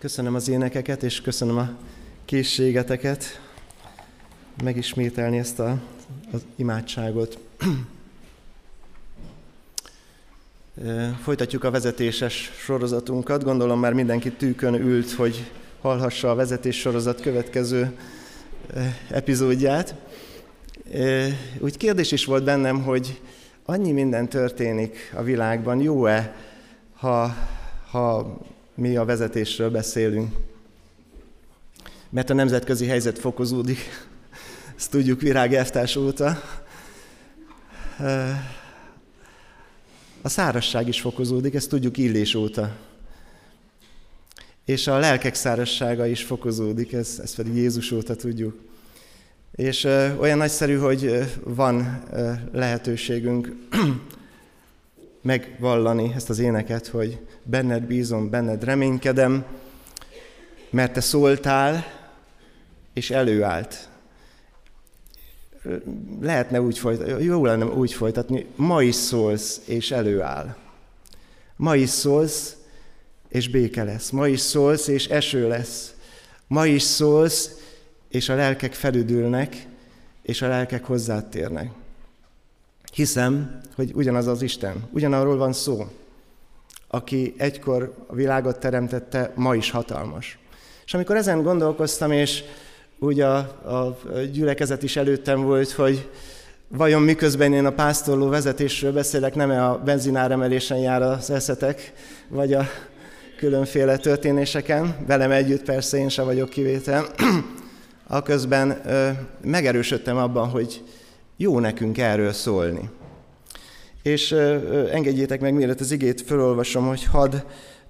Köszönöm az énekeket, és köszönöm a készségeteket megismételni ezt a, az imádságot. Folytatjuk a vezetéses sorozatunkat. Gondolom már mindenki tűkön ült, hogy hallhassa a vezetés sorozat következő epizódját. Úgy kérdés is volt bennem, hogy annyi minden történik a világban, jó-e, ha, ha mi a vezetésről beszélünk? Mert a nemzetközi helyzet fokozódik, ezt tudjuk virágelvtárs óta. A szárasság is fokozódik, ezt tudjuk illés óta. És a lelkek szárassága is fokozódik, ezt, ezt pedig Jézus óta tudjuk. És ö, olyan nagyszerű, hogy van ö, lehetőségünk megvallani ezt az éneket, hogy benned bízom, benned reménykedem, mert te szóltál, és előállt. Lehetne úgy folytatni, jó lenne úgy folytatni, ma is szólsz, és előáll. Ma is szólsz, és béke lesz. Ma is szólsz, és eső lesz. Ma is szólsz, és a lelkek felüdülnek, és a lelkek hozzátérnek. Hiszem, hogy ugyanaz az Isten, ugyanarról van szó, aki egykor a világot teremtette, ma is hatalmas. És amikor ezen gondolkoztam, és úgy a, a gyülekezet is előttem volt, hogy vajon miközben én a pásztorló vezetésről beszélek, nem-e a benzináremelésen jár az eszetek, vagy a különféle történéseken, velem együtt persze én sem vagyok kivétel, aközben ö, megerősödtem abban, hogy jó nekünk erről szólni. És engedjétek meg, mielőtt az igét felolvasom, hogy hadd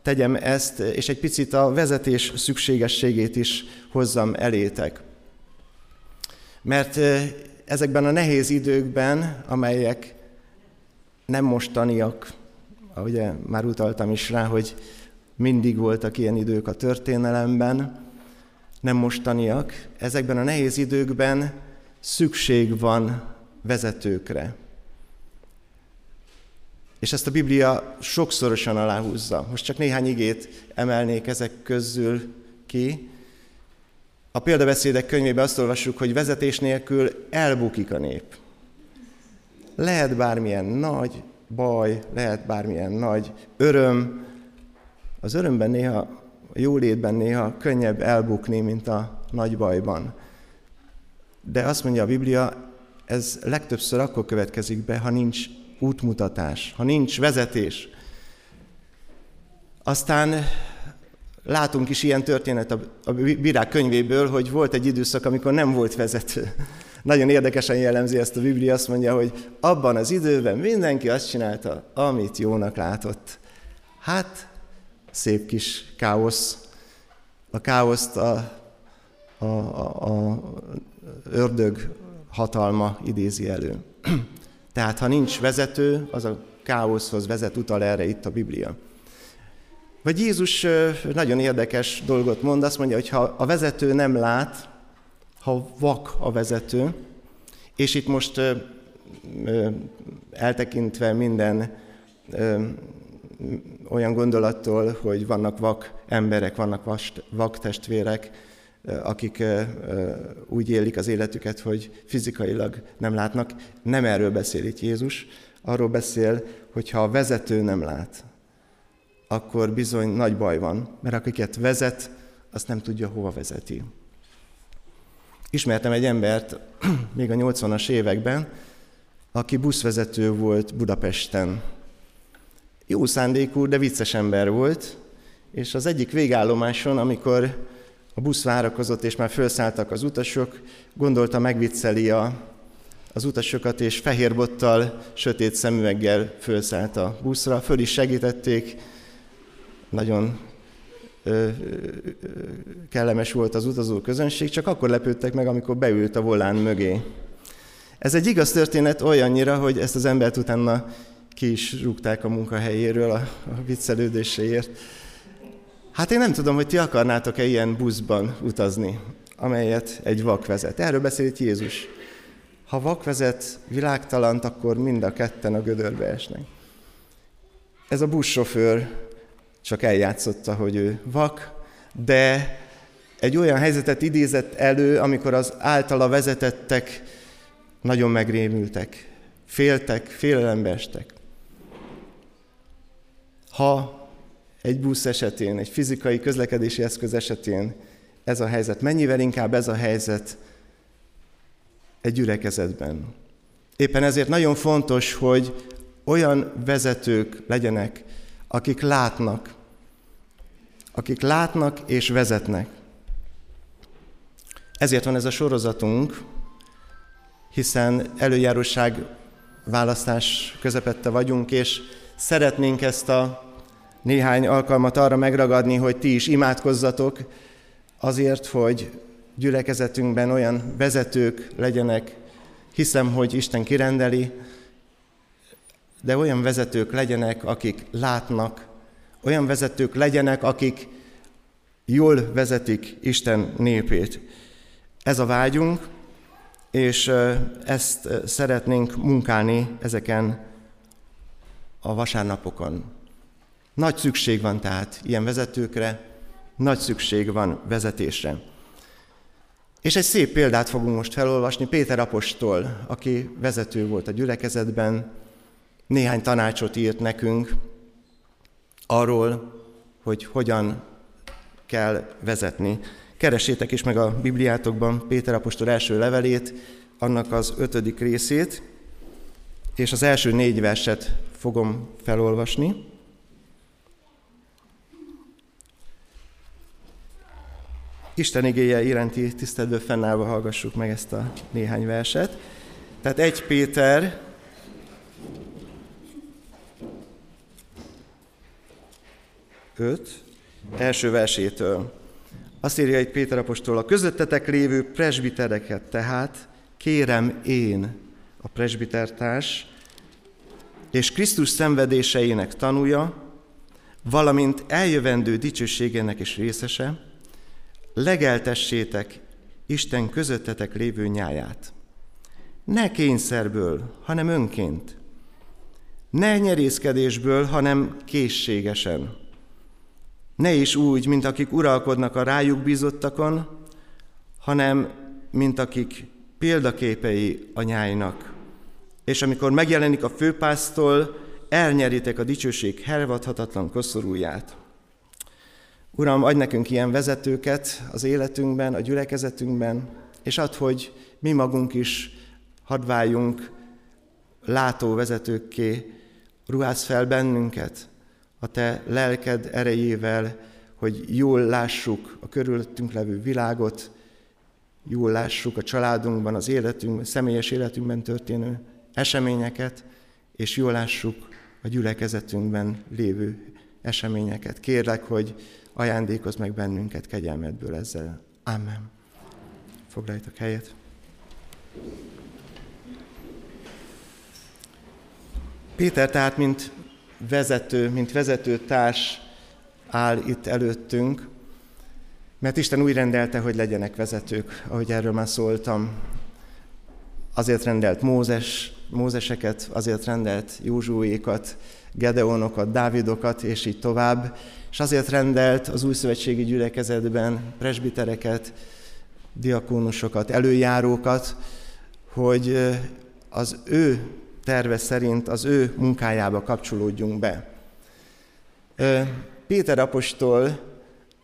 tegyem ezt, és egy picit a vezetés szükségességét is hozzam elétek. Mert ezekben a nehéz időkben, amelyek nem mostaniak, ahogy már utaltam is rá, hogy mindig voltak ilyen idők a történelemben, nem mostaniak, ezekben a nehéz időkben szükség van vezetőkre. És ezt a Biblia sokszorosan aláhúzza. Most csak néhány igét emelnék ezek közül ki. A példabeszédek könyvében azt olvassuk, hogy vezetés nélkül elbukik a nép. Lehet bármilyen nagy baj, lehet bármilyen nagy öröm. Az örömben néha, a jólétben néha könnyebb elbukni, mint a nagy bajban. De azt mondja a Biblia, ez legtöbbször akkor következik be, ha nincs útmutatás, ha nincs vezetés. Aztán látunk is ilyen történet a Virág könyvéből, hogy volt egy időszak, amikor nem volt vezető. Nagyon érdekesen jellemzi ezt a Biblia, azt mondja, hogy abban az időben mindenki azt csinálta, amit jónak látott. Hát, szép kis káosz. A káoszt a, a, a, a ördög hatalma idézi elő. Tehát ha nincs vezető, az a káoszhoz vezet, utal erre itt a Biblia. Vagy Jézus nagyon érdekes dolgot mond, azt mondja, hogy ha a vezető nem lát, ha vak a vezető, és itt most eltekintve minden olyan gondolattól, hogy vannak vak emberek, vannak vak testvérek, akik úgy élik az életüket, hogy fizikailag nem látnak. Nem erről beszél itt Jézus, arról beszél, hogy ha a vezető nem lát, akkor bizony nagy baj van, mert akiket vezet, azt nem tudja, hova vezeti. Ismertem egy embert még a 80-as években, aki buszvezető volt Budapesten. Jó szándékú, de vicces ember volt, és az egyik végállomáson, amikor a busz várakozott, és már felszálltak az utasok, gondolta megvicceli a, az utasokat, és fehér bottal, sötét szemüveggel felszállt a buszra. Föl is segítették, nagyon ö, ö, kellemes volt az utazó közönség, csak akkor lepődtek meg, amikor beült a volán mögé. Ez egy igaz történet olyannyira, hogy ezt az embert utána ki is rúgták a munkahelyéről a, a viccelődéséért. Hát én nem tudom, hogy ti akarnátok-e ilyen buszban utazni, amelyet egy vak vezet. Erről beszél itt Jézus. Ha vak vezet világtalant, akkor mind a ketten a gödörbe esnek. Ez a buszsofőr csak eljátszotta, hogy ő vak, de egy olyan helyzetet idézett elő, amikor az általa vezetettek nagyon megrémültek, féltek, félelembe estek. Ha egy busz esetén, egy fizikai közlekedési eszköz esetén ez a helyzet, mennyivel inkább ez a helyzet egy gyülekezetben. Éppen ezért nagyon fontos, hogy olyan vezetők legyenek, akik látnak, akik látnak és vezetnek. Ezért van ez a sorozatunk, hiszen előjáróság választás közepette vagyunk, és szeretnénk ezt a néhány alkalmat arra megragadni, hogy ti is imádkozzatok azért, hogy gyülekezetünkben olyan vezetők legyenek, hiszem, hogy Isten kirendeli, de olyan vezetők legyenek, akik látnak, olyan vezetők legyenek, akik jól vezetik Isten népét. Ez a vágyunk, és ezt szeretnénk munkálni ezeken a vasárnapokon. Nagy szükség van tehát ilyen vezetőkre, nagy szükség van vezetésre. És egy szép példát fogunk most felolvasni Péter apostol, aki vezető volt a gyülekezetben, néhány tanácsot írt nekünk arról, hogy hogyan kell vezetni. Keresétek is meg a Bibliátokban Péter apostol első levelét, annak az ötödik részét, és az első négy verset fogom felolvasni. Isten igéje iránti tiszteletből fennállva hallgassuk meg ezt a néhány verset. Tehát egy Péter, öt, első versétől. Azt írja egy Péter apostol, a közöttetek lévő presbitereket tehát kérem én, a presbitertárs, és Krisztus szenvedéseinek tanúja, valamint eljövendő dicsőségének is részese, legeltessétek Isten közöttetek lévő nyáját. Ne kényszerből, hanem önként. Ne nyerészkedésből, hanem készségesen. Ne is úgy, mint akik uralkodnak a rájuk bízottakon, hanem mint akik példaképei a nyájnak. És amikor megjelenik a főpásztól, elnyeritek a dicsőség hervadhatatlan koszorúját. Uram, adj nekünk ilyen vezetőket az életünkben, a gyülekezetünkben, és add, hogy mi magunk is hadd váljunk látó vezetőkké, ruház fel bennünket a Te lelked erejével, hogy jól lássuk a körülöttünk levő világot, jól lássuk a családunkban, az életünkben, személyes életünkben történő eseményeket, és jól lássuk a gyülekezetünkben lévő eseményeket. Kérlek, hogy ajándékoz meg bennünket kegyelmedből ezzel. Amen. Foglaljatok helyet. Péter tehát, mint vezető, mint vezető társ áll itt előttünk, mert Isten úgy rendelte, hogy legyenek vezetők, ahogy erről már szóltam. Azért rendelt Mózes, Mózeseket, azért rendelt Józsuékat, Gedeonokat, Dávidokat, és így tovább, és azért rendelt az új szövetségi gyülekezetben presbitereket, diakónusokat, előjárókat, hogy az ő terve szerint az ő munkájába kapcsolódjunk be. Péter apostol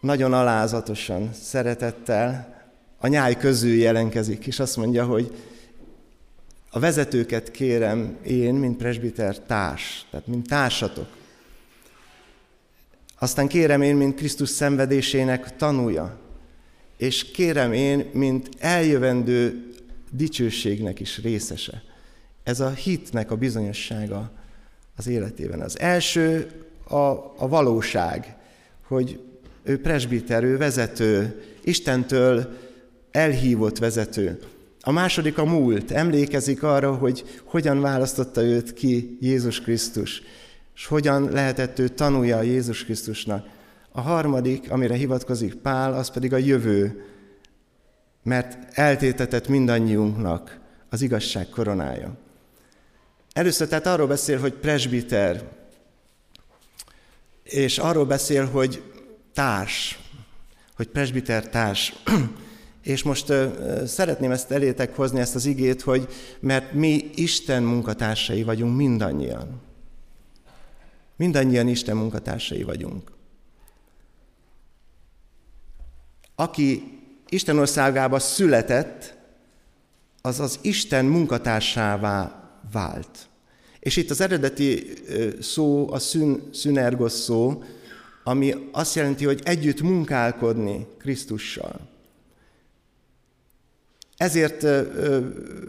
nagyon alázatosan, szeretettel a nyáj közül jelenkezik, és azt mondja, hogy a vezetőket kérem én, mint presbiter társ, tehát mint társatok. Aztán kérem én, mint Krisztus szenvedésének tanúja, és kérem én, mint eljövendő dicsőségnek is részese. Ez a hitnek a bizonyossága az életében. Az első a, a valóság, hogy ő presbiter, ő vezető, Istentől elhívott vezető. A második a múlt, emlékezik arra, hogy hogyan választotta őt ki Jézus Krisztus, és hogyan lehetett ő tanulja a Jézus Krisztusnak. A harmadik, amire hivatkozik Pál, az pedig a jövő, mert eltétetett mindannyiunknak az igazság koronája. Először tehát arról beszél, hogy presbiter, és arról beszél, hogy társ. hogy presbiter társ. És most uh, szeretném ezt elétek hozni, ezt az igét, hogy mert mi Isten munkatársai vagyunk mindannyian. Mindannyian Isten munkatársai vagyunk. Aki Isten országába született, az az Isten munkatársává vált. És itt az eredeti szó, a szün, szünergos szó, ami azt jelenti, hogy együtt munkálkodni Krisztussal. Ezért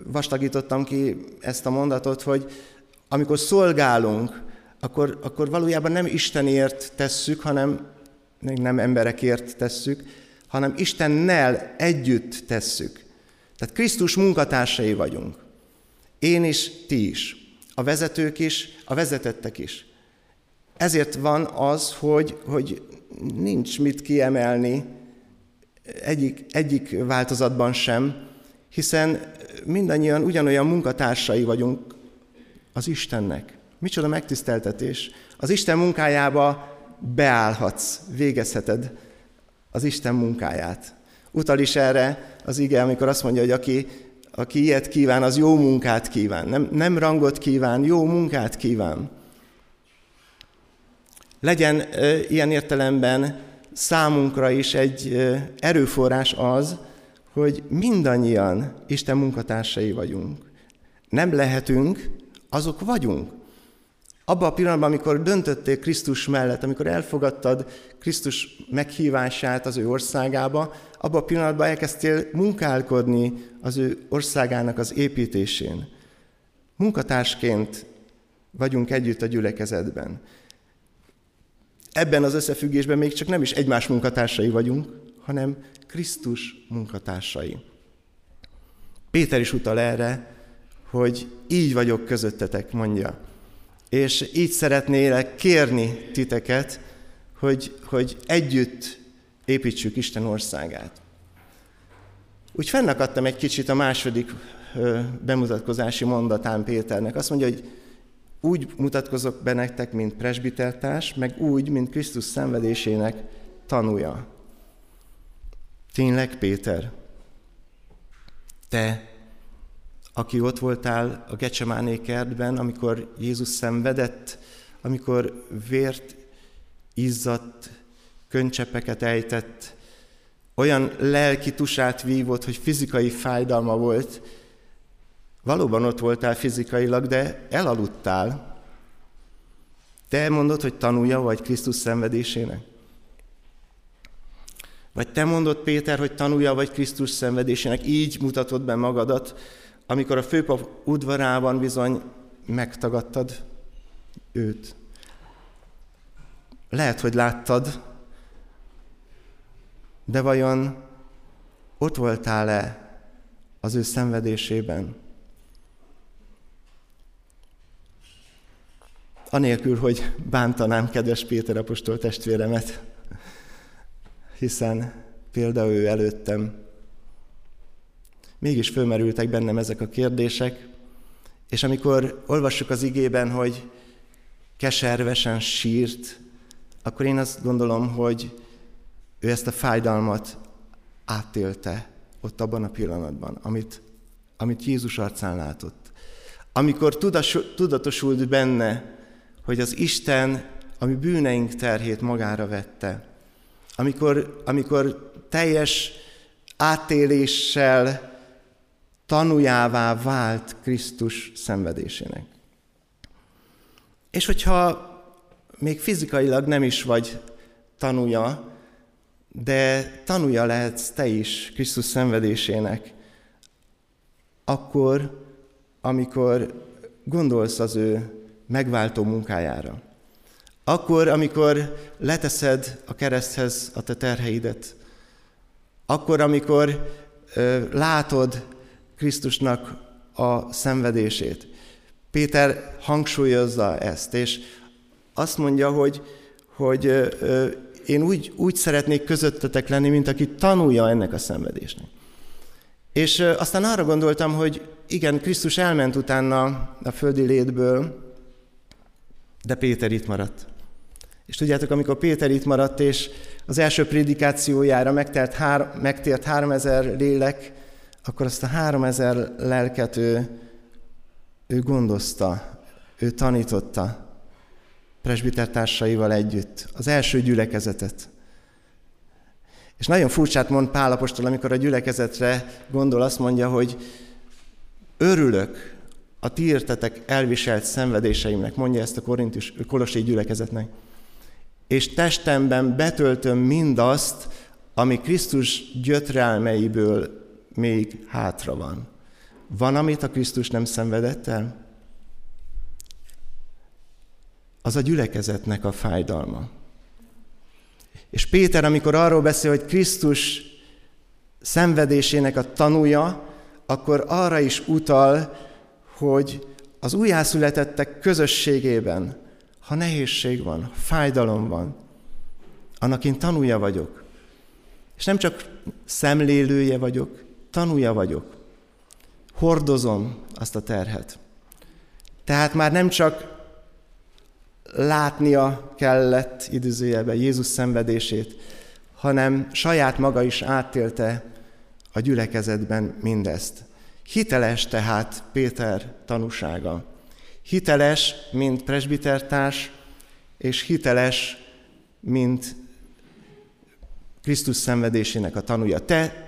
vastagítottam ki ezt a mondatot, hogy amikor szolgálunk, akkor, akkor valójában nem Istenért tesszük, hanem nem emberekért tesszük, hanem Istennel együtt tesszük. Tehát Krisztus munkatársai vagyunk. Én is, ti is. A vezetők is, a vezetettek is. Ezért van az, hogy, hogy nincs mit kiemelni egyik, egyik változatban sem, hiszen mindannyian ugyanolyan munkatársai vagyunk az Istennek. Micsoda megtiszteltetés. Az Isten munkájába beállhatsz, végezheted az Isten munkáját. Utal is erre az ige, amikor azt mondja, hogy aki, aki ilyet kíván, az jó munkát kíván. Nem, nem rangot kíván, jó munkát kíván. Legyen e, ilyen értelemben számunkra is egy e, erőforrás az, hogy mindannyian Isten munkatársai vagyunk. Nem lehetünk, azok vagyunk. Abban a pillanatban, amikor döntöttél Krisztus mellett, amikor elfogadtad Krisztus meghívását az ő országába, abban a pillanatban elkezdtél munkálkodni az ő országának az építésén. Munkatársként vagyunk együtt a gyülekezetben. Ebben az összefüggésben még csak nem is egymás munkatársai vagyunk, hanem Krisztus munkatársai. Péter is utal erre, hogy így vagyok közöttetek, mondja. És így szeretnélek kérni titeket, hogy, hogy együtt építsük Isten országát. Úgy fennakadtam egy kicsit a második bemutatkozási mondatán Péternek. Azt mondja, hogy úgy mutatkozok be nektek, mint presbitertárs, meg úgy, mint Krisztus szenvedésének tanúja. Tényleg, Péter, te, aki ott voltál a Gecsemáné kertben, amikor Jézus szenvedett, amikor vért izzadt, könycsepeket ejtett, olyan lelki tusát vívott, hogy fizikai fájdalma volt, valóban ott voltál fizikailag, de elaludtál. Te mondod, hogy tanulja vagy Krisztus szenvedésének? Vagy te mondod, Péter, hogy tanulja vagy Krisztus szenvedésének, így mutatod be magadat, amikor a főpap udvarában bizony megtagadtad őt. Lehet, hogy láttad, de vajon ott voltál-e az ő szenvedésében? Anélkül, hogy bántanám kedves Péter apostol testvéremet, hiszen például ő előttem. Mégis fölmerültek bennem ezek a kérdések, és amikor olvassuk az igében, hogy keservesen sírt, akkor én azt gondolom, hogy ő ezt a fájdalmat átélte ott abban a pillanatban, amit, amit Jézus arcán látott. Amikor tudatosult benne, hogy az Isten, ami bűneink terhét magára vette, amikor, amikor teljes átéléssel tanújává vált Krisztus szenvedésének. És hogyha még fizikailag nem is vagy tanúja, de tanúja lehetsz te is Krisztus szenvedésének, akkor, amikor gondolsz az ő megváltó munkájára. Akkor, amikor leteszed a kereszthez a te terheidet. Akkor, amikor ö, látod Krisztusnak a szenvedését. Péter hangsúlyozza ezt, és azt mondja, hogy, hogy én úgy, úgy szeretnék közöttetek lenni, mint aki tanulja ennek a szenvedésnek. És aztán arra gondoltam, hogy igen, Krisztus elment utána a földi létből, de Péter itt maradt. És tudjátok, amikor Péter itt maradt, és az első prédikációjára megtért, hár, megtért 3000 lélek, akkor azt a 3000 lelket ő, ő gondozta, ő tanította presbitertársaival együtt, az első gyülekezetet. És nagyon furcsát mond Pálapostól, amikor a gyülekezetre gondol, azt mondja, hogy örülök a ti értetek elviselt szenvedéseimnek, mondja ezt a korintus, kolossi gyülekezetnek. És testemben betöltöm mindazt, ami Krisztus gyötrelmeiből még hátra van. Van, amit a Krisztus nem szenvedett el? Az a gyülekezetnek a fájdalma. És Péter, amikor arról beszél, hogy Krisztus szenvedésének a tanúja, akkor arra is utal, hogy az újjászületettek közösségében, ha nehézség van, ha fájdalom van, annak én tanúja vagyok. És nem csak szemlélője vagyok, tanúja vagyok. Hordozom azt a terhet. Tehát már nem csak látnia kellett időzőjelben Jézus szenvedését, hanem saját maga is átélte a gyülekezetben mindezt. Hiteles tehát Péter tanúsága. Hiteles, mint presbitertárs, és hiteles, mint Krisztus szenvedésének a tanúja. Te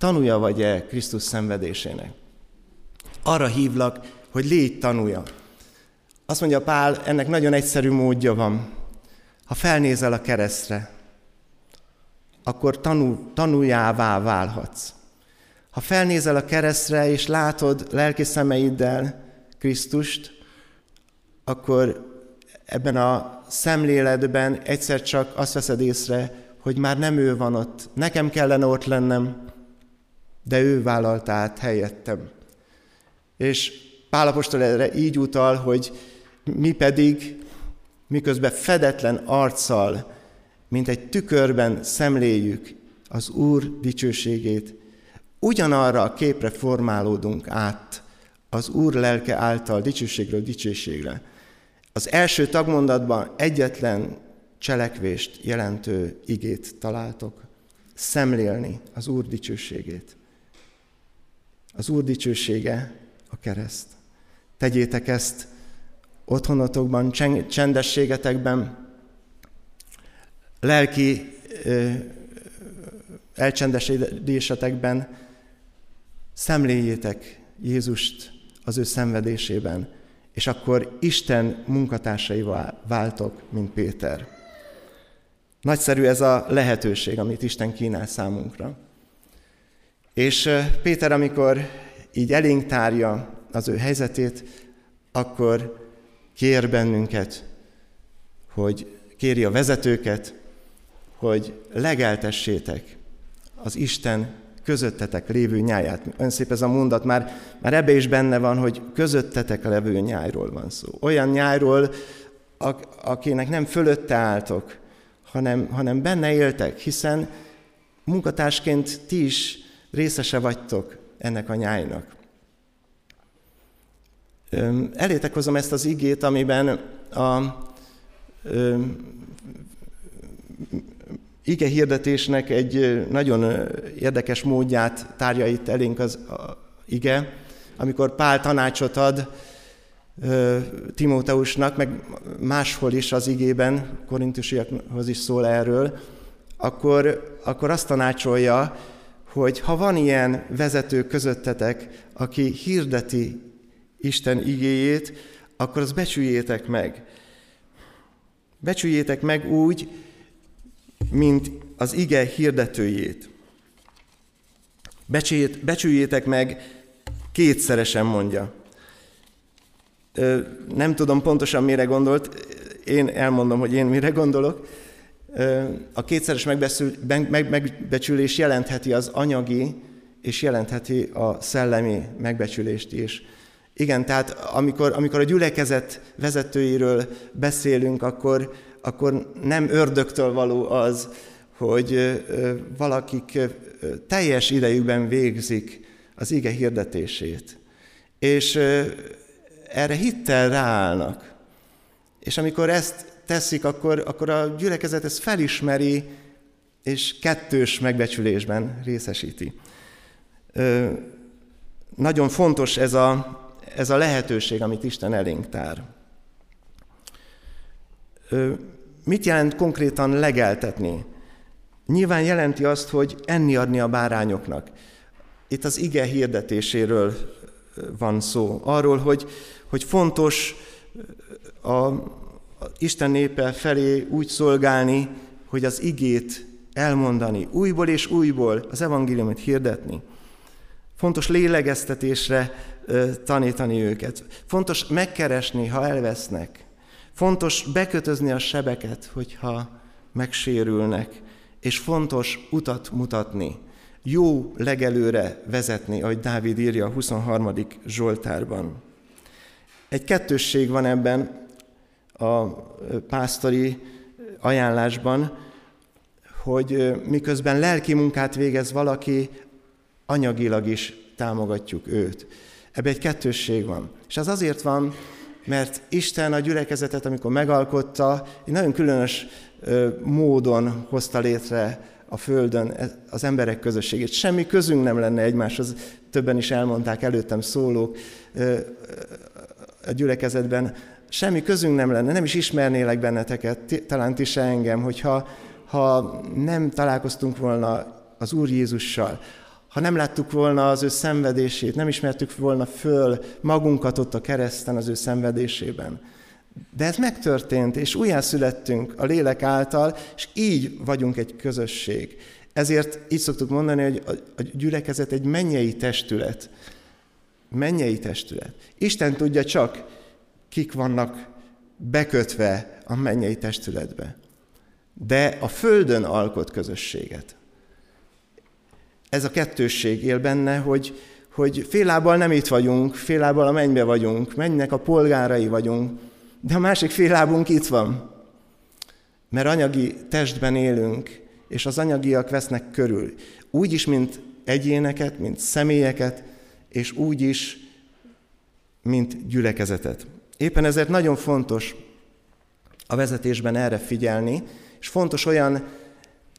tanúja vagy-e Krisztus szenvedésének? Arra hívlak, hogy légy tanúja. Azt mondja Pál, ennek nagyon egyszerű módja van. Ha felnézel a keresztre, akkor tanul, tanuljává válhatsz. Ha felnézel a keresztre, és látod lelki szemeiddel Krisztust, akkor ebben a szemléletben egyszer csak azt veszed észre, hogy már nem ő van ott. Nekem kellene ott lennem, de ő vállalta át helyettem. És Pálapostól erre így utal, hogy mi pedig, miközben fedetlen arccal, mint egy tükörben szemléljük az Úr dicsőségét, ugyanarra a képre formálódunk át az Úr lelke által dicsőségről dicsőségre. Az első tagmondatban egyetlen cselekvést jelentő igét találtok. Szemlélni az Úr dicsőségét. Az Úr dicsősége a kereszt. Tegyétek ezt otthonotokban, csendességetekben, lelki elcsendesedésetekben szemléljétek Jézust az ő szenvedésében, és akkor Isten munkatársaival váltok, mint Péter. Nagyszerű ez a lehetőség, amit Isten kínál számunkra. És Péter, amikor így elénk tárja az ő helyzetét, akkor kér bennünket, hogy kéri a vezetőket, hogy legeltessétek az Isten közöttetek lévő nyáját. Ön szép ez a mondat, már, már ebbe is benne van, hogy közöttetek levő nyájról van szó. Olyan nyájról, akinek nem fölötte álltok, hanem, hanem benne éltek, hiszen munkatársként ti is részese vagytok ennek a nyájnak. Elétek hozom ezt az igét, amiben a ige hirdetésnek egy nagyon érdekes módját tárja itt elénk az ige, amikor Pál tanácsot ad Timóteusnak, meg máshol is az igében, korintusiakhoz is szól erről, akkor, akkor azt tanácsolja, hogy ha van ilyen vezető közöttetek, aki hirdeti Isten igéjét, akkor azt becsüljétek meg. Becsüljétek meg úgy, mint az ige hirdetőjét. Becsüljét, becsüljétek meg, kétszeresen mondja. Nem tudom pontosan mire gondolt, én elmondom, hogy én mire gondolok. A kétszeres megbecsülés jelentheti az anyagi, és jelentheti a szellemi megbecsülést is. Igen, tehát amikor, amikor a gyülekezet vezetőiről beszélünk, akkor, akkor nem ördögtől való az, hogy valakik teljes idejükben végzik az ige hirdetését. És erre hittel ráállnak. És amikor ezt teszik, akkor, akkor a gyülekezet ezt felismeri és kettős megbecsülésben részesíti. Nagyon fontos ez a, ez a lehetőség, amit Isten elénk tár. Mit jelent konkrétan legeltetni? Nyilván jelenti azt, hogy enni adni a bárányoknak. Itt az ige hirdetéséről van szó. Arról, hogy, hogy fontos a Isten népe felé úgy szolgálni, hogy az igét elmondani, újból és újból az evangéliumot hirdetni. Fontos lélegeztetésre tanítani őket. Fontos megkeresni, ha elvesznek. Fontos bekötözni a sebeket, hogyha megsérülnek. És fontos utat mutatni. Jó legelőre vezetni, ahogy Dávid írja a 23. Zsoltárban. Egy kettősség van ebben a pásztori ajánlásban, hogy miközben lelki munkát végez valaki, anyagilag is támogatjuk őt. Ebben egy kettősség van. És az azért van, mert Isten a gyülekezetet, amikor megalkotta, egy nagyon különös módon hozta létre a Földön e, az emberek közösségét. Semmi közünk nem lenne egymáshoz, többen is elmondták előttem szólók a gyülekezetben, semmi közünk nem lenne, nem is ismernélek benneteket, talán ti se engem, hogyha ha nem találkoztunk volna az Úr Jézussal, ha nem láttuk volna az ő szenvedését, nem ismertük volna föl magunkat ott a kereszten az ő szenvedésében. De ez megtörtént, és újjászülettünk a lélek által, és így vagyunk egy közösség. Ezért így szoktuk mondani, hogy a gyülekezet egy mennyei testület. Mennyei testület. Isten tudja csak, kik vannak bekötve a mennyei testületbe. De a földön alkot közösséget ez a kettősség él benne, hogy, hogy félábbal nem itt vagyunk, félábbal a mennybe vagyunk, mennynek a polgárai vagyunk, de a másik félábunk itt van. Mert anyagi testben élünk, és az anyagiak vesznek körül. Úgy is, mint egyéneket, mint személyeket, és úgy is, mint gyülekezetet. Éppen ezért nagyon fontos a vezetésben erre figyelni, és fontos olyan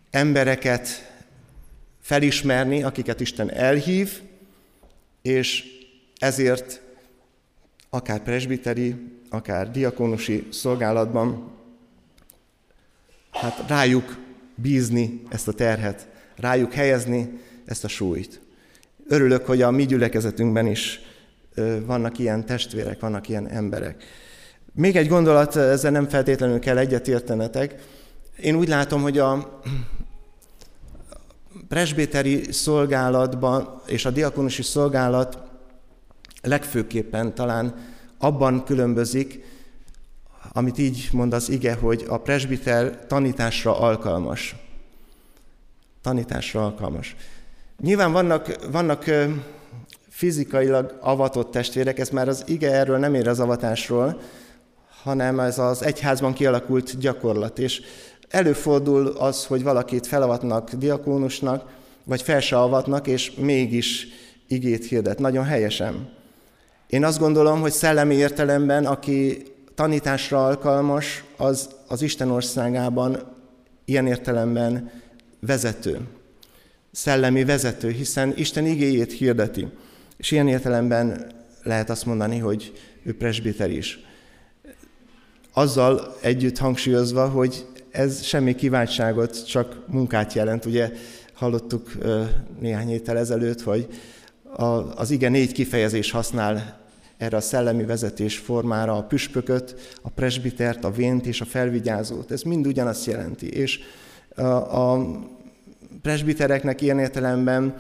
embereket felismerni, akiket Isten elhív, és ezért akár presbiteri, akár diakónusi szolgálatban, hát rájuk bízni ezt a terhet, rájuk helyezni ezt a súlyt. Örülök, hogy a mi gyülekezetünkben is vannak ilyen testvérek, vannak ilyen emberek. Még egy gondolat, ezzel nem feltétlenül kell egyetértenetek. Én úgy látom, hogy a, presbiteri szolgálatban és a diakonusi szolgálat legfőképpen talán abban különbözik, amit így mond az ige, hogy a presbiter tanításra alkalmas. Tanításra alkalmas. Nyilván vannak, vannak fizikailag avatott testvérek, ez már az ige erről nem ér az avatásról, hanem ez az egyházban kialakult gyakorlat. És Előfordul az, hogy valakit felavatnak diakónusnak, vagy fel se avatnak, és mégis igét hirdet. Nagyon helyesen. Én azt gondolom, hogy szellemi értelemben, aki tanításra alkalmas, az az Isten országában ilyen értelemben vezető. Szellemi vezető, hiszen Isten igéjét hirdeti. És ilyen értelemben lehet azt mondani, hogy ő presbiter is. Azzal együtt hangsúlyozva, hogy ez semmi kiváltságot, csak munkát jelent. Ugye hallottuk néhány héttel ezelőtt, hogy az ige négy kifejezés használ erre a szellemi vezetés formára a püspököt, a presbitert, a vént és a felvigyázót. Ez mind ugyanazt jelenti. És a presbitereknek ilyen értelemben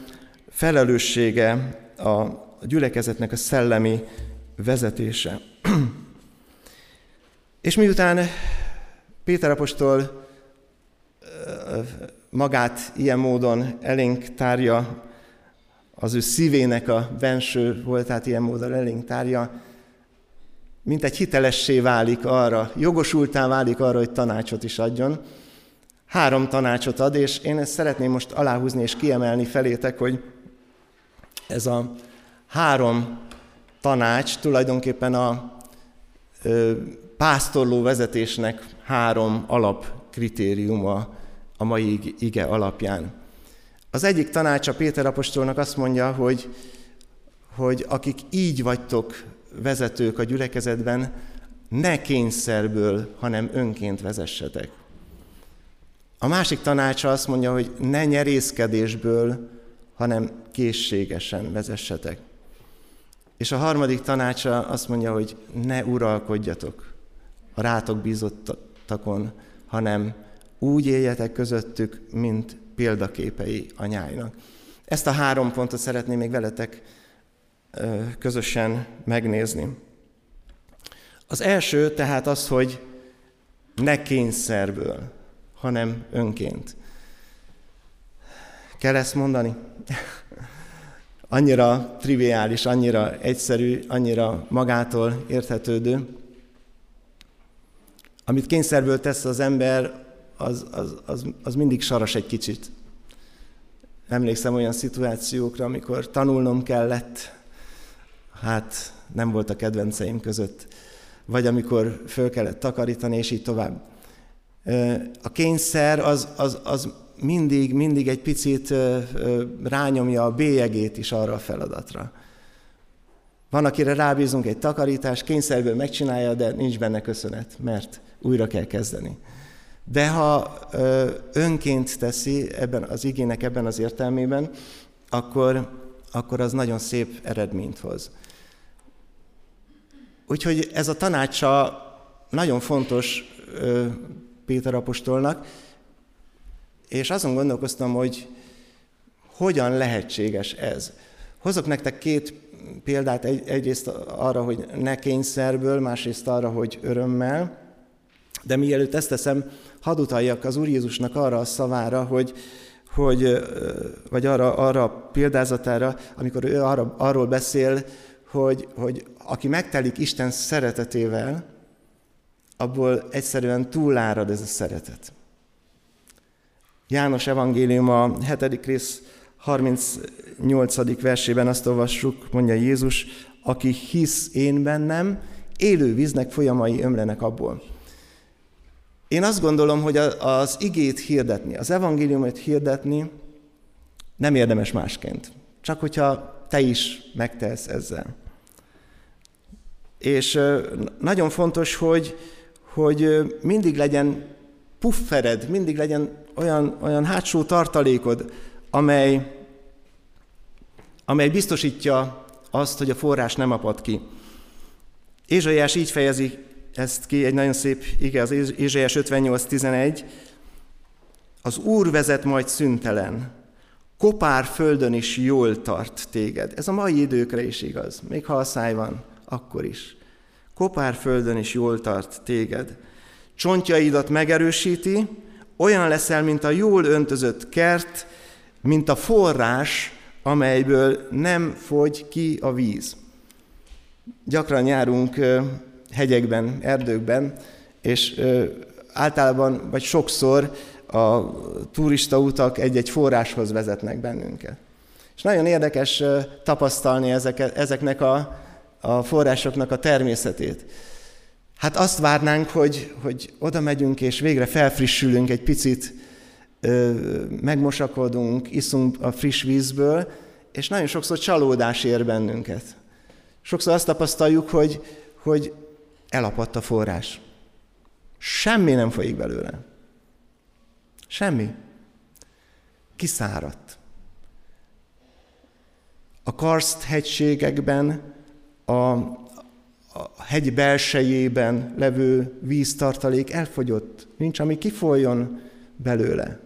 felelőssége a gyülekezetnek a szellemi vezetése. és miután Péter apostol magát ilyen módon elénk tárja, az ő szívének a benső voltát ilyen módon elénk tárja, mint egy hitelessé válik arra, jogosultá válik arra, hogy tanácsot is adjon. Három tanácsot ad, és én ezt szeretném most aláhúzni és kiemelni felétek, hogy ez a három tanács tulajdonképpen a pásztorló vezetésnek három alapkritériuma, a mai ige alapján. Az egyik tanácsa Péter apostolnak azt mondja, hogy, hogy akik így vagytok vezetők a gyülekezetben, ne kényszerből, hanem önként vezessetek. A másik tanácsa azt mondja, hogy ne nyerészkedésből, hanem készségesen vezessetek. És a harmadik tanácsa azt mondja, hogy ne uralkodjatok a rátok bízottakon, hanem úgy éljetek közöttük, mint példaképei anyáinak. Ezt a három pontot szeretném még veletek közösen megnézni. Az első tehát az, hogy ne kényszerből, hanem önként. Kell ezt mondani? annyira triviális, annyira egyszerű, annyira magától érthetődő. Amit kényszerből tesz az ember, az, az, az, az mindig saras egy kicsit. Emlékszem olyan szituációkra, amikor tanulnom kellett, hát nem volt a kedvenceim között, vagy amikor föl kellett takarítani, és így tovább. A kényszer az, az, az mindig, mindig egy picit rányomja a bélyegét is arra a feladatra. Van, akire rábízunk egy takarítást, kényszerből megcsinálja, de nincs benne köszönet, mert újra kell kezdeni. De ha önként teszi ebben az igének ebben az értelmében, akkor, akkor az nagyon szép eredményt hoz. Úgyhogy ez a tanácsa nagyon fontos Péter apostolnak, és azon gondolkoztam, hogy hogyan lehetséges ez. Hozok nektek két példát, egy, egyrészt arra, hogy ne kényszerből, másrészt arra, hogy örömmel. De mielőtt ezt teszem, hadd utaljak az Úr Jézusnak arra a szavára, hogy, hogy vagy arra, arra példázatára, amikor ő arra, arról beszél, hogy, hogy aki megtelik Isten szeretetével, abból egyszerűen túlárad ez a szeretet. János evangélium a 7. rész 38. versében azt olvassuk, mondja Jézus, aki hisz én bennem, élő víznek folyamai ömlenek abból. Én azt gondolom, hogy az igét hirdetni, az evangéliumot hirdetni nem érdemes másként. Csak hogyha te is megtehetsz ezzel. És nagyon fontos, hogy, hogy mindig legyen puffered, mindig legyen olyan, olyan hátsó tartalékod, amely, amely biztosítja azt, hogy a forrás nem apad ki. Ézsaiás így fejezi ezt ki, egy nagyon szép ige, az Ézsaiás 58.11. Az Úr vezet majd szüntelen, kopár földön is jól tart téged. Ez a mai időkre is igaz, még ha a száj van, akkor is. Kopár földön is jól tart téged. Csontjaidat megerősíti, olyan leszel, mint a jól öntözött kert, mint a forrás, amelyből nem fogy ki a víz. Gyakran járunk hegyekben, erdőkben, és általában, vagy sokszor a turista utak egy-egy forráshoz vezetnek bennünket. És nagyon érdekes tapasztalni ezeket, ezeknek a forrásoknak a természetét. Hát azt várnánk, hogy, hogy oda megyünk, és végre felfrissülünk egy picit, megmosakodunk, iszunk a friss vízből, és nagyon sokszor csalódás ér bennünket. Sokszor azt tapasztaljuk, hogy, hogy elapadt a forrás. Semmi nem folyik belőle. Semmi. Kiszáradt. A karszt hegységekben, a, a hegy belsejében levő víztartalék elfogyott. Nincs, ami kifoljon belőle.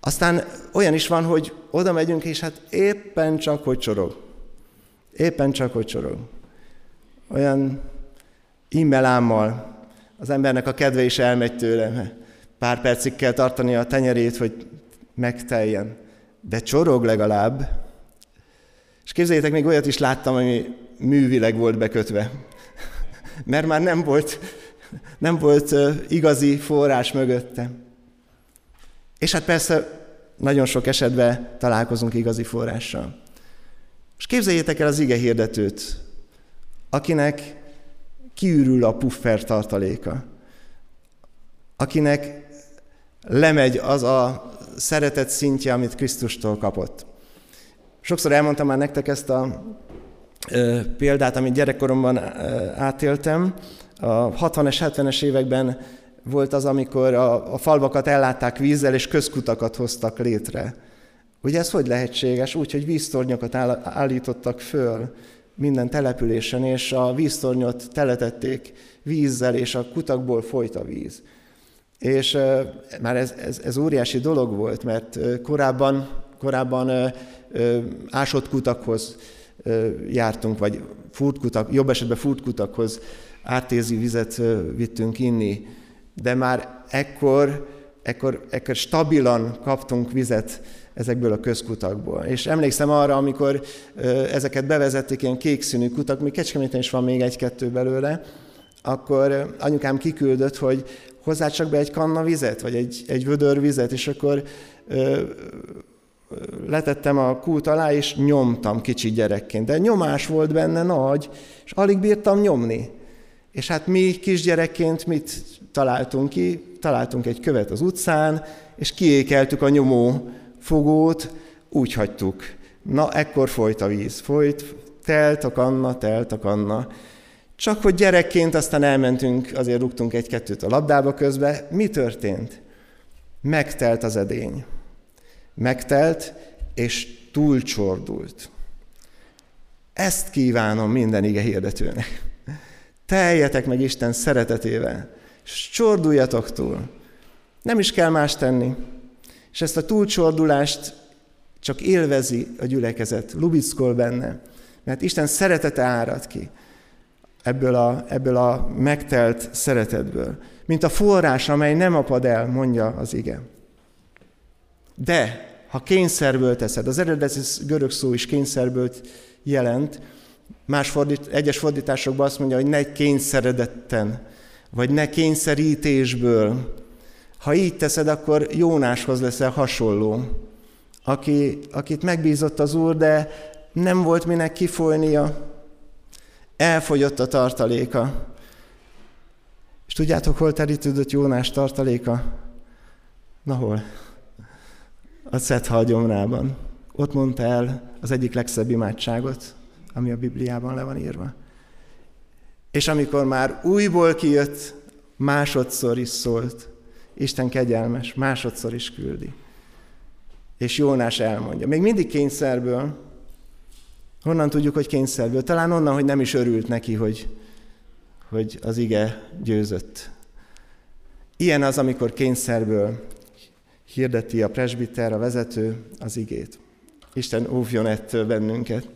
Aztán olyan is van, hogy oda megyünk, és hát éppen csak, hogy csorog. Éppen csak, hogy csorog olyan immelámmal az embernek a kedve is elmegy tőle. Pár percig kell tartani a tenyerét, hogy megteljen. De csorog legalább. És képzeljétek, még olyat is láttam, ami művileg volt bekötve. Mert már nem volt, nem volt igazi forrás mögötte. És hát persze nagyon sok esetben találkozunk igazi forrással. És képzeljétek el az ige hirdetőt, akinek kiürül a puffer tartaléka, akinek lemegy az a szeretet szintje, amit Krisztustól kapott. Sokszor elmondtam már nektek ezt a példát, amit gyerekkoromban átéltem. A 60-es, 70-es években volt az, amikor a, a falvakat ellátták vízzel, és közkutakat hoztak létre. Ugye ez hogy lehetséges? Úgy, hogy víztornyokat állítottak föl minden településen, és a víztornyot teletették vízzel, és a kutakból folyt a víz. És már ez, ez, ez óriási dolog volt, mert korábban, korábban ásott kutakhoz jártunk, vagy furtkutak, jobb esetben furtkutakhoz ártézi vizet vittünk inni, de már ekkor, ekkor, ekkor stabilan kaptunk vizet ezekből a közkutakból. És emlékszem arra, amikor ezeket bevezették, ilyen kékszínű kutak, még Kecskeméten is van még egy-kettő belőle, akkor anyukám kiküldött, hogy hozzá csak be egy kanna vizet, vagy egy, egy vödör vizet, és akkor letettem a kút alá, és nyomtam kicsi gyerekként. De nyomás volt benne nagy, és alig bírtam nyomni. És hát mi kisgyerekként mit találtunk ki? Találtunk egy követ az utcán, és kiékeltük a nyomó fogót, úgy hagytuk. Na, ekkor folyt a víz. Folyt, telt a kanna, telt a kanna. Csak hogy gyerekként aztán elmentünk, azért rúgtunk egy-kettőt a labdába közbe. Mi történt? Megtelt az edény. Megtelt, és túlcsordult. Ezt kívánom minden ige hirdetőnek. Teljetek meg Isten szeretetével, és csorduljatok túl. Nem is kell más tenni. És ezt a túlcsordulást csak élvezi a gyülekezet, lubickol benne, mert Isten szeretete árad ki ebből a, ebből a megtelt szeretetből. Mint a forrás, amely nem apad el, mondja az ige. De, ha kényszerből teszed, az eredeti görög szó is kényszerből jelent, más fordít, egyes fordításokban azt mondja, hogy ne kényszeredetten, vagy ne kényszerítésből, ha így teszed, akkor Jónáshoz leszel hasonló, aki, akit megbízott az Úr, de nem volt minek kifolynia, elfogyott a tartaléka. És tudjátok, hol terítődött Jónás tartaléka? Na hol? A Szetha gyomrában. Ott mondta el az egyik legszebb imádságot, ami a Bibliában le van írva. És amikor már újból kijött, másodszor is szólt, Isten kegyelmes, másodszor is küldi. És Jónás elmondja. Még mindig kényszerből. Honnan tudjuk, hogy kényszerből? Talán onnan, hogy nem is örült neki, hogy, hogy az ige győzött. Ilyen az, amikor kényszerből hirdeti a presbiter, a vezető az igét. Isten óvjon ettől bennünket.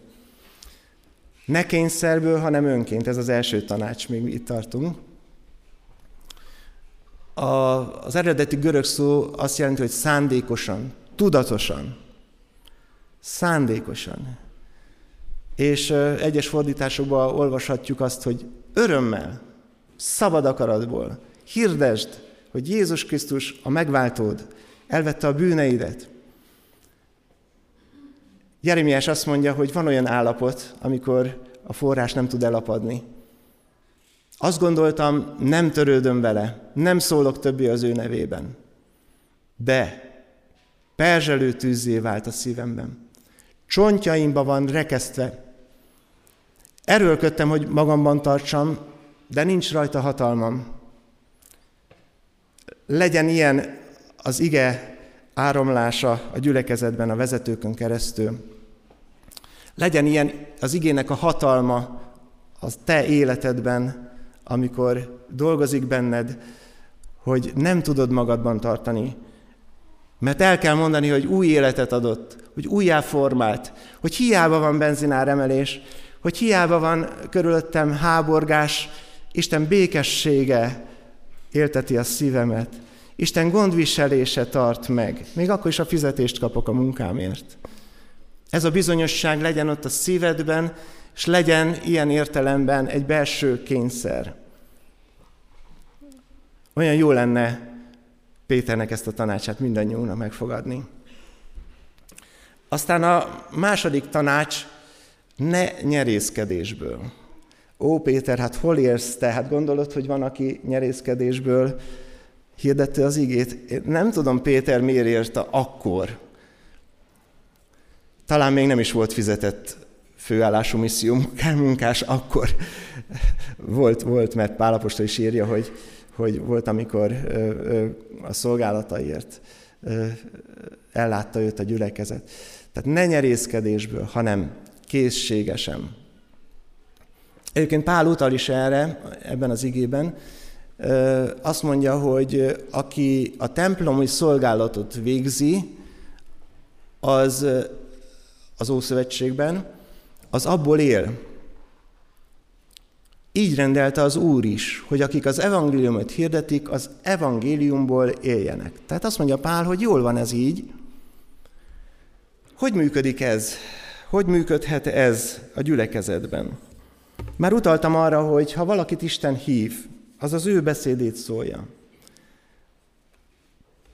Ne kényszerből, hanem önként. Ez az első tanács, még itt tartunk. A, az eredeti görög szó azt jelenti, hogy szándékosan, tudatosan. Szándékosan. És egyes fordításokban olvashatjuk azt, hogy örömmel, szabad akaratból hirdesd, hogy Jézus Krisztus a megváltód, elvette a bűneidet. Jeremiás azt mondja, hogy van olyan állapot, amikor a forrás nem tud elapadni. Azt gondoltam, nem törődöm vele, nem szólok többé az ő nevében. De perzselő tűzzé vált a szívemben. Csontjaimba van rekesztve. Erőlködtem, hogy magamban tartsam, de nincs rajta hatalmam. Legyen ilyen az ige áramlása a gyülekezetben a vezetőkön keresztül. Legyen ilyen az igének a hatalma az te életedben, amikor dolgozik benned, hogy nem tudod magadban tartani, mert el kell mondani, hogy új életet adott, hogy újjáformált, hogy hiába van benzináremelés, hogy hiába van körülöttem háborgás, Isten békessége élteti a szívemet. Isten gondviselése tart meg, még akkor is a fizetést kapok a munkámért. Ez a bizonyosság legyen ott a szívedben, és legyen ilyen értelemben egy belső kényszer. Olyan jó lenne Péternek ezt a tanácsát mindannyiunknak megfogadni. Aztán a második tanács, ne nyerészkedésből. Ó, Péter, hát hol érsz te? Hát gondolod, hogy van, aki nyerészkedésből hirdette az igét. Én nem tudom, Péter miért érte akkor. Talán még nem is volt fizetett főállású misszió munkás, akkor volt, volt, mert Pálapostól is írja, hogy, hogy volt, amikor a szolgálataiért ellátta őt a gyülekezet. Tehát ne nyerészkedésből, hanem készségesen. Egyébként Pál utal is erre ebben az igében, azt mondja, hogy aki a templomi szolgálatot végzi, az az Ószövetségben, az abból él. Így rendelte az Úr is, hogy akik az evangéliumot hirdetik, az evangéliumból éljenek. Tehát azt mondja Pál, hogy jól van ez így. Hogy működik ez? Hogy működhet ez a gyülekezetben? Már utaltam arra, hogy ha valakit Isten hív, az az ő beszédét szólja.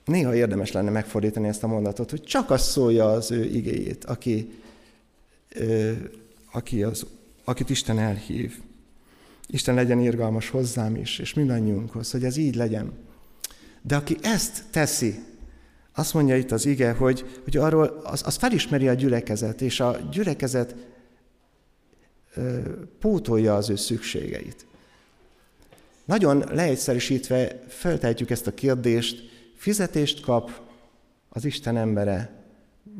Néha érdemes lenne megfordítani ezt a mondatot, hogy csak az szólja az ő igéjét, aki, ö, aki az, akit Isten elhív. Isten legyen irgalmas hozzám is, és mindannyiunkhoz, hogy ez így legyen. De aki ezt teszi, azt mondja itt az ige, hogy, hogy arról az, az felismeri a gyülekezet, és a gyülekezet ö, pótolja az ő szükségeit. Nagyon leegyszerűsítve feltehetjük ezt a kérdést, fizetést kap az Isten embere,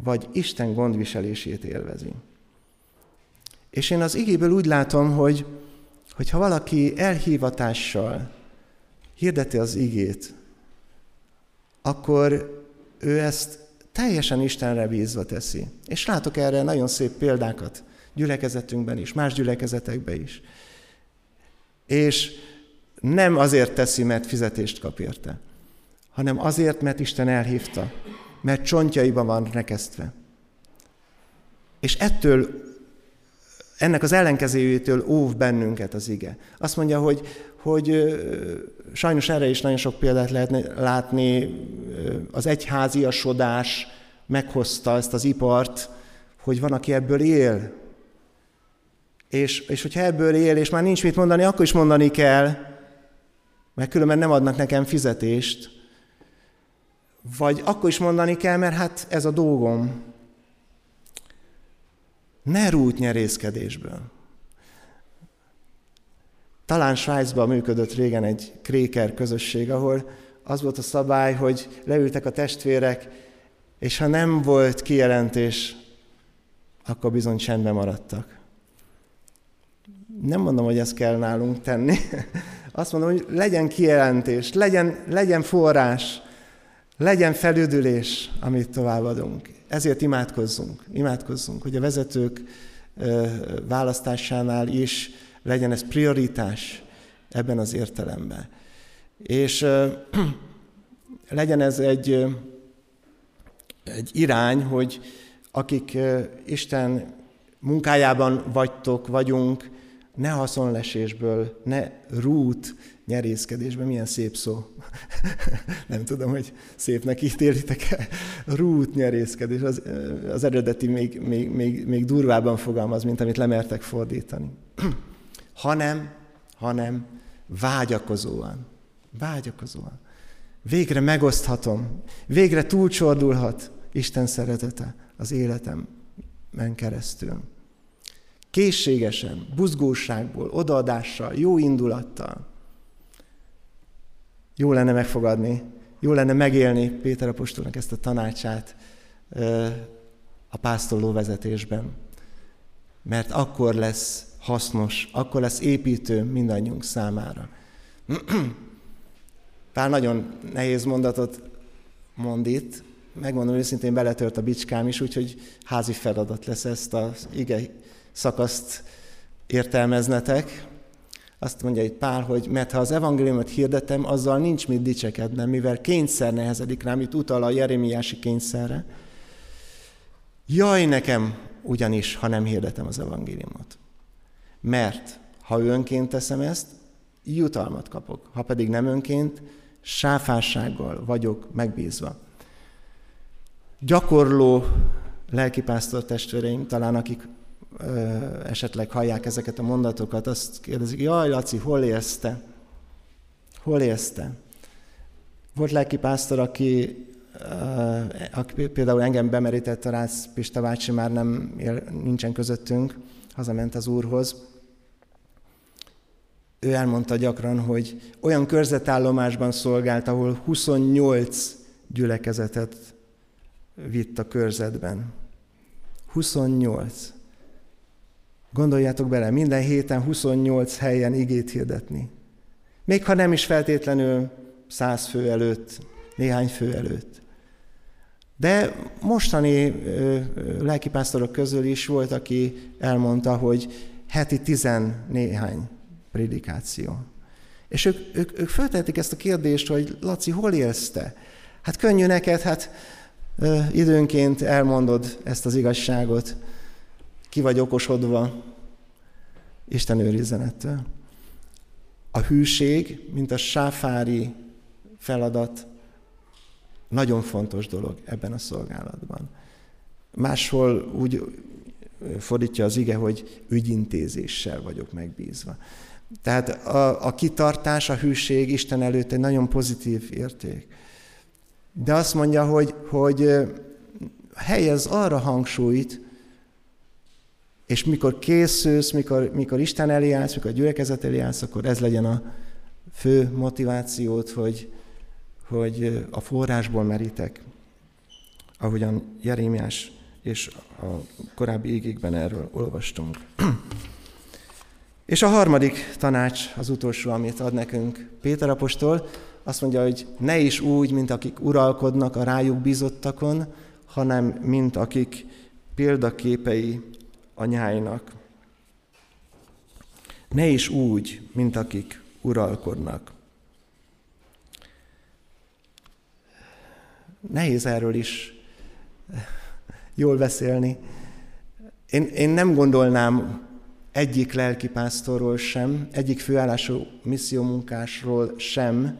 vagy Isten gondviselését élvezi. És én az igéből úgy látom, hogy, hogy ha valaki elhívatással hirdeti az igét, akkor ő ezt teljesen Istenre bízva teszi. És látok erre nagyon szép példákat gyülekezetünkben is, más gyülekezetekben is. És nem azért teszi, mert fizetést kap érte, hanem azért, mert Isten elhívta, mert csontjaiban van rekesztve. És ettől, ennek az ellenkezőjétől óv bennünket az ige. Azt mondja, hogy, hogy sajnos erre is nagyon sok példát lehetne látni, az egyháziasodás meghozta ezt az ipart, hogy van, aki ebből él. És, és hogyha ebből él, és már nincs mit mondani, akkor is mondani kell, mert különben nem adnak nekem fizetést, vagy akkor is mondani kell, mert hát ez a dolgom. Ne rút nyerészkedésből. Talán Svájcban működött régen egy kréker közösség, ahol az volt a szabály, hogy leültek a testvérek, és ha nem volt kijelentés, akkor bizony csendben maradtak. Nem mondom, hogy ezt kell nálunk tenni. Azt mondom, hogy legyen kijelentés, legyen, legyen forrás, legyen felüdülés, amit továbbadunk. Ezért imádkozzunk, imádkozzunk, hogy a vezetők választásánál is legyen ez prioritás ebben az értelemben. És legyen ez egy, egy irány, hogy akik Isten munkájában vagytok, vagyunk, ne haszonlesésből, ne rút nyerészkedésben, milyen szép szó. Nem tudom, hogy szépnek ítélitek-e. Rút nyerészkedés, az, az eredeti még, még, még, még durvábban fogalmaz, mint amit lemertek fordítani. hanem, hanem vágyakozóan. Vágyakozóan. Végre megoszthatom, végre túlcsordulhat Isten szeretete az életemben keresztül. Készségesen, buzgóságból, odaadással, jó indulattal. Jó lenne megfogadni, jó lenne megélni Péter apostolnak ezt a tanácsát a pásztorló vezetésben. Mert akkor lesz hasznos, akkor lesz építő mindannyiunk számára. Pár nagyon nehéz mondatot mond itt, megmondom őszintén, beletört a bicskám is, úgyhogy házi feladat lesz ezt az ige szakaszt értelmeznetek. Azt mondja itt Pál, hogy mert ha az evangéliumot hirdetem, azzal nincs mit dicsekednem, mivel kényszer nehezedik rám, itt utal a Jeremiási kényszerre. Jaj nekem ugyanis, ha nem hirdetem az evangéliumot. Mert ha önként teszem ezt, jutalmat kapok. Ha pedig nem önként, sáfássággal vagyok megbízva. Gyakorló lelkipásztor testvéreim, talán akik esetleg hallják ezeket a mondatokat, azt kérdezik, jaj, Laci, hol élsz te? Hol élsz te? Volt lelkipásztor, aki, aki például engem bemerített a Rácz Pista bácsi, már nem él, nincsen közöttünk, hazament az Úrhoz. Ő elmondta gyakran, hogy olyan körzetállomásban szolgált, ahol 28 gyülekezetet vitt a körzetben. 28. Gondoljátok bele, minden héten 28 helyen igét hirdetni. Még ha nem is feltétlenül száz fő előtt, néhány fő előtt. De mostani lelkipásztorok közül is volt, aki elmondta, hogy heti tizen néhány prédikáció. És ők, ők, ők föltették ezt a kérdést, hogy Laci, hol élsz te? Hát könnyű neked, hát ö, időnként elmondod ezt az igazságot, ki vagy okosodva, Isten őrizzen ettől. A hűség, mint a sáfári feladat, nagyon fontos dolog ebben a szolgálatban. Máshol úgy fordítja az ige, hogy ügyintézéssel vagyok megbízva. Tehát a, a kitartás, a hűség Isten előtt egy nagyon pozitív érték. De azt mondja, hogy, hogy helyez arra hangsúlyt, és mikor készülsz, mikor, mikor Isten elé állsz, mikor a gyülekezet elé állsz, akkor ez legyen a fő motivációt, hogy, hogy a forrásból merítek, ahogyan Jeremiás és a korábbi égékben erről olvastunk. És a harmadik tanács, az utolsó, amit ad nekünk Péter apostol, azt mondja, hogy ne is úgy, mint akik uralkodnak a rájuk bízottakon, hanem mint akik példaképei anyáinak. Ne is úgy, mint akik uralkodnak. Nehéz erről is jól beszélni. Én, én nem gondolnám egyik lelkipásztorról sem, egyik főállású missziómunkásról sem,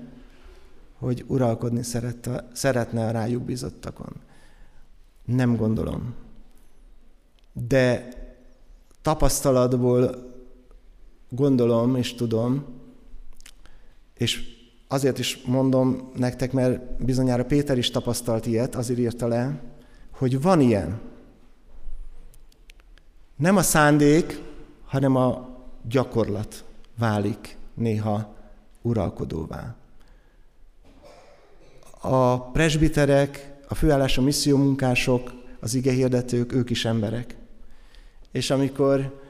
hogy uralkodni szerette, szeretne a rájuk bizottakon. Nem gondolom. De tapasztalatból gondolom és tudom, és azért is mondom nektek, mert bizonyára Péter is tapasztalt ilyet, azért írta le, hogy van ilyen. Nem a szándék, hanem a gyakorlat válik néha uralkodóvá. A presbiterek, a főállású missziómunkások, az igehirdetők, ők is emberek. És amikor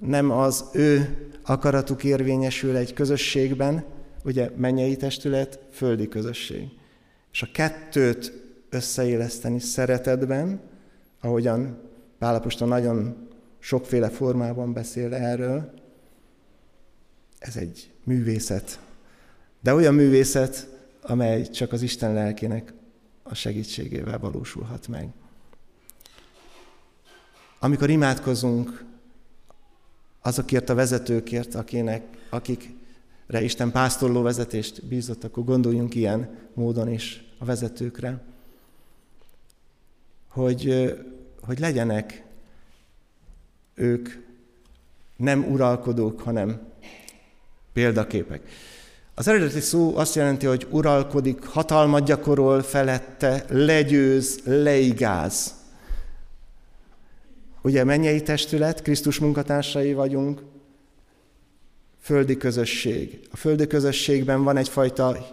nem az ő akaratuk érvényesül egy közösségben, ugye mennyei testület, földi közösség. És a kettőt összeéleszteni szeretetben, ahogyan Pálapostól nagyon sokféle formában beszél erről, ez egy művészet. De olyan művészet, amely csak az Isten lelkének a segítségével valósulhat meg. Amikor imádkozunk azokért a vezetőkért, akinek, akikre Isten pásztorló vezetést bízott, akkor gondoljunk ilyen módon is a vezetőkre, hogy, hogy legyenek ők nem uralkodók, hanem példaképek. Az eredeti szó azt jelenti, hogy uralkodik, hatalmat gyakorol felette, legyőz, leigáz. Ugye mennyei testület, Krisztus munkatársai vagyunk, földi közösség. A földi közösségben van egyfajta,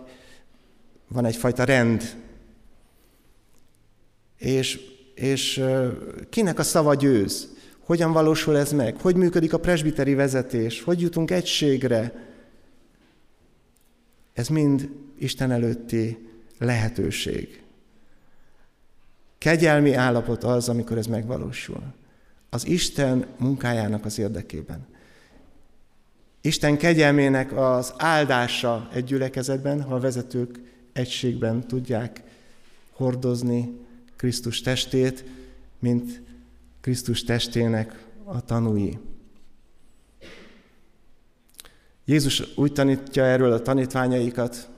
van egyfajta rend. És, és kinek a szava győz? Hogyan valósul ez meg? Hogy működik a presbiteri vezetés? Hogy jutunk egységre? Ez mind Isten előtti lehetőség. Kegyelmi állapot az, amikor ez megvalósul. Az Isten munkájának az érdekében. Isten kegyelmének az áldása egy gyülekezetben, ha a vezetők egységben tudják hordozni Krisztus testét, mint Krisztus testének a tanúi. Jézus úgy tanítja erről a tanítványaikat,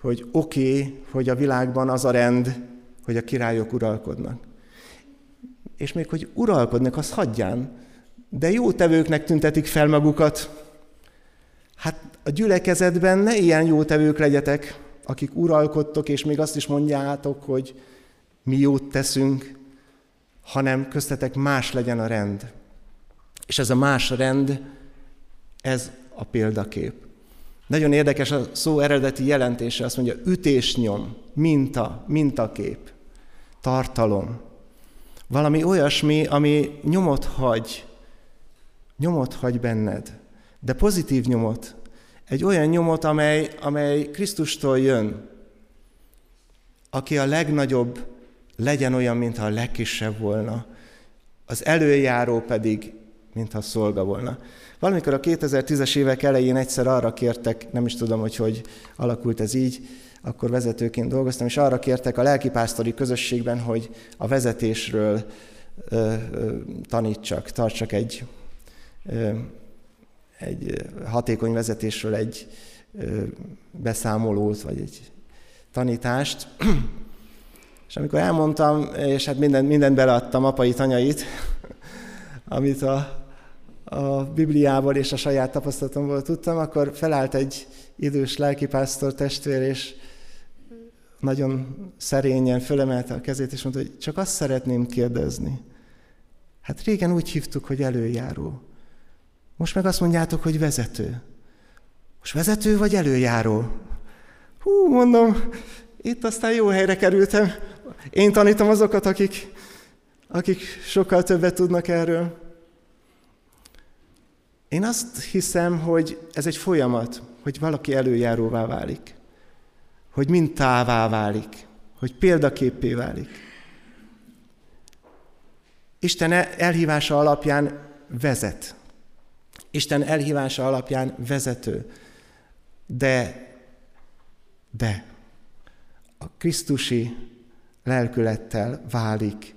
hogy oké, okay, hogy a világban az a rend, hogy a királyok uralkodnak. És még hogy uralkodnak, az hagyján, de jó tevőknek tüntetik fel magukat. Hát a gyülekezetben ne ilyen jó tevők legyetek, akik uralkodtok, és még azt is mondjátok, hogy mi jót teszünk, hanem köztetek más legyen a rend. És ez a más rend, ez a példakép. Nagyon érdekes a szó eredeti jelentése, azt mondja, ütésnyom, minta, mintakép, tartalom. Valami olyasmi, ami nyomot hagy, nyomot hagy benned, de pozitív nyomot. Egy olyan nyomot, amely, amely Krisztustól jön, aki a legnagyobb legyen olyan, mintha a legkisebb volna, az előjáró pedig, mintha szolga volna. Valamikor a 2010-es évek elején egyszer arra kértek, nem is tudom, hogy hogy alakult ez így, akkor vezetőként dolgoztam, és arra kértek a lelkipásztori közösségben, hogy a vezetésről ö, ö, tanítsak, tartsak egy, ö, egy hatékony vezetésről egy ö, beszámolót, vagy egy tanítást. És amikor elmondtam, és hát minden, mindent beleadtam, apai, tanyait, amit a, a Bibliából és a saját tapasztalatomból tudtam, akkor felállt egy idős lelkipásztor testvér, és nagyon szerényen fölemelte a kezét, és mondta, hogy csak azt szeretném kérdezni. Hát régen úgy hívtuk, hogy előjáró. Most meg azt mondjátok, hogy vezető. Most vezető vagy előjáró? Hú, mondom, itt aztán jó helyre kerültem. Én tanítom azokat, akik, akik sokkal többet tudnak erről. Én azt hiszem, hogy ez egy folyamat, hogy valaki előjáróvá válik, hogy mintává válik, hogy példaképé válik. Isten elhívása alapján vezet. Isten elhívása alapján vezető. De, de a Krisztusi lelkülettel válik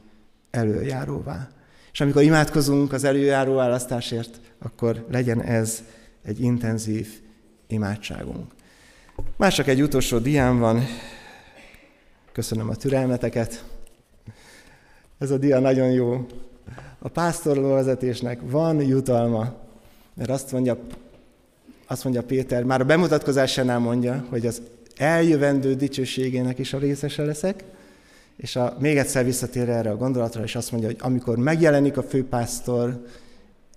előjáróvá. És amikor imádkozunk az előjáró választásért, akkor legyen ez egy intenzív imádságunk. Már csak egy utolsó diám van. Köszönöm a türelmeteket. Ez a dia nagyon jó. A pásztorló vezetésnek van jutalma, mert azt mondja, azt mondja Péter, már a bemutatkozásánál mondja, hogy az eljövendő dicsőségének is a részese leszek, és a, még egyszer visszatér erre a gondolatra, és azt mondja, hogy amikor megjelenik a főpásztor,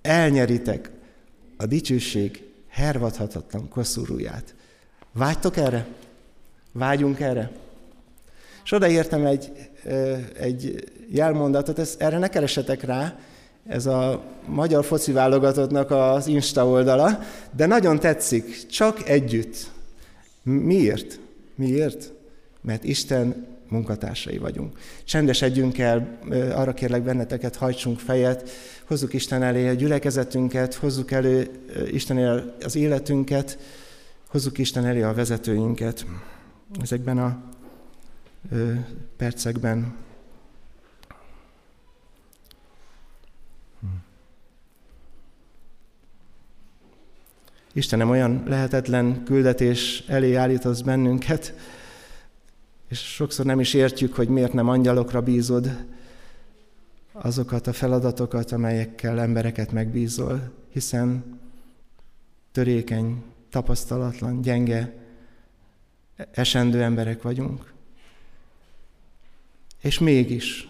elnyeritek a dicsőség hervadhatatlan koszorúját. Vágytok erre? Vágyunk erre? És odaértem egy, egy jelmondatot, ezt, erre ne keresetek rá, ez a magyar foci válogatottnak az Insta oldala, de nagyon tetszik, csak együtt. Miért? Miért? Mert Isten munkatársai vagyunk. Csendesedjünk el, arra kérlek benneteket, hajtsunk fejet, hozzuk Isten elé a gyülekezetünket, hozzuk elő Isten elé az életünket, hozzuk Isten elé a vezetőinket ezekben a percekben. Istenem, olyan lehetetlen küldetés elé állítasz bennünket, és sokszor nem is értjük, hogy miért nem angyalokra bízod azokat a feladatokat, amelyekkel embereket megbízol, hiszen törékeny, tapasztalatlan, gyenge, esendő emberek vagyunk. És mégis,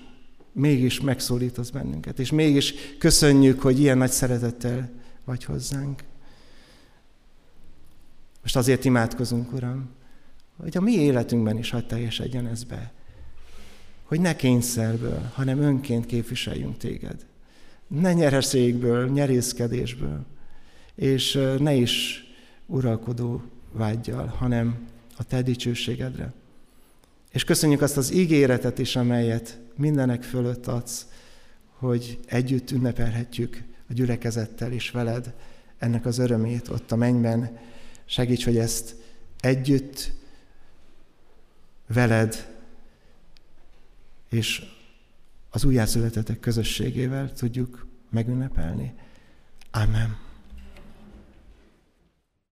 mégis megszólítasz bennünket, és mégis köszönjük, hogy ilyen nagy szeretettel vagy hozzánk. Most azért imádkozunk, Uram, hogy a mi életünkben is hagyd teljesedjen ez be. Hogy ne kényszerből, hanem önként képviseljünk téged. Ne nyereségből, nyerészkedésből, és ne is uralkodó vágyjal, hanem a te dicsőségedre. És köszönjük azt az ígéretet is, amelyet mindenek fölött adsz, hogy együtt ünnepelhetjük a gyülekezettel és veled ennek az örömét ott a mennyben. Segíts, hogy ezt együtt veled és az újjászületetek közösségével tudjuk megünnepelni. Amen.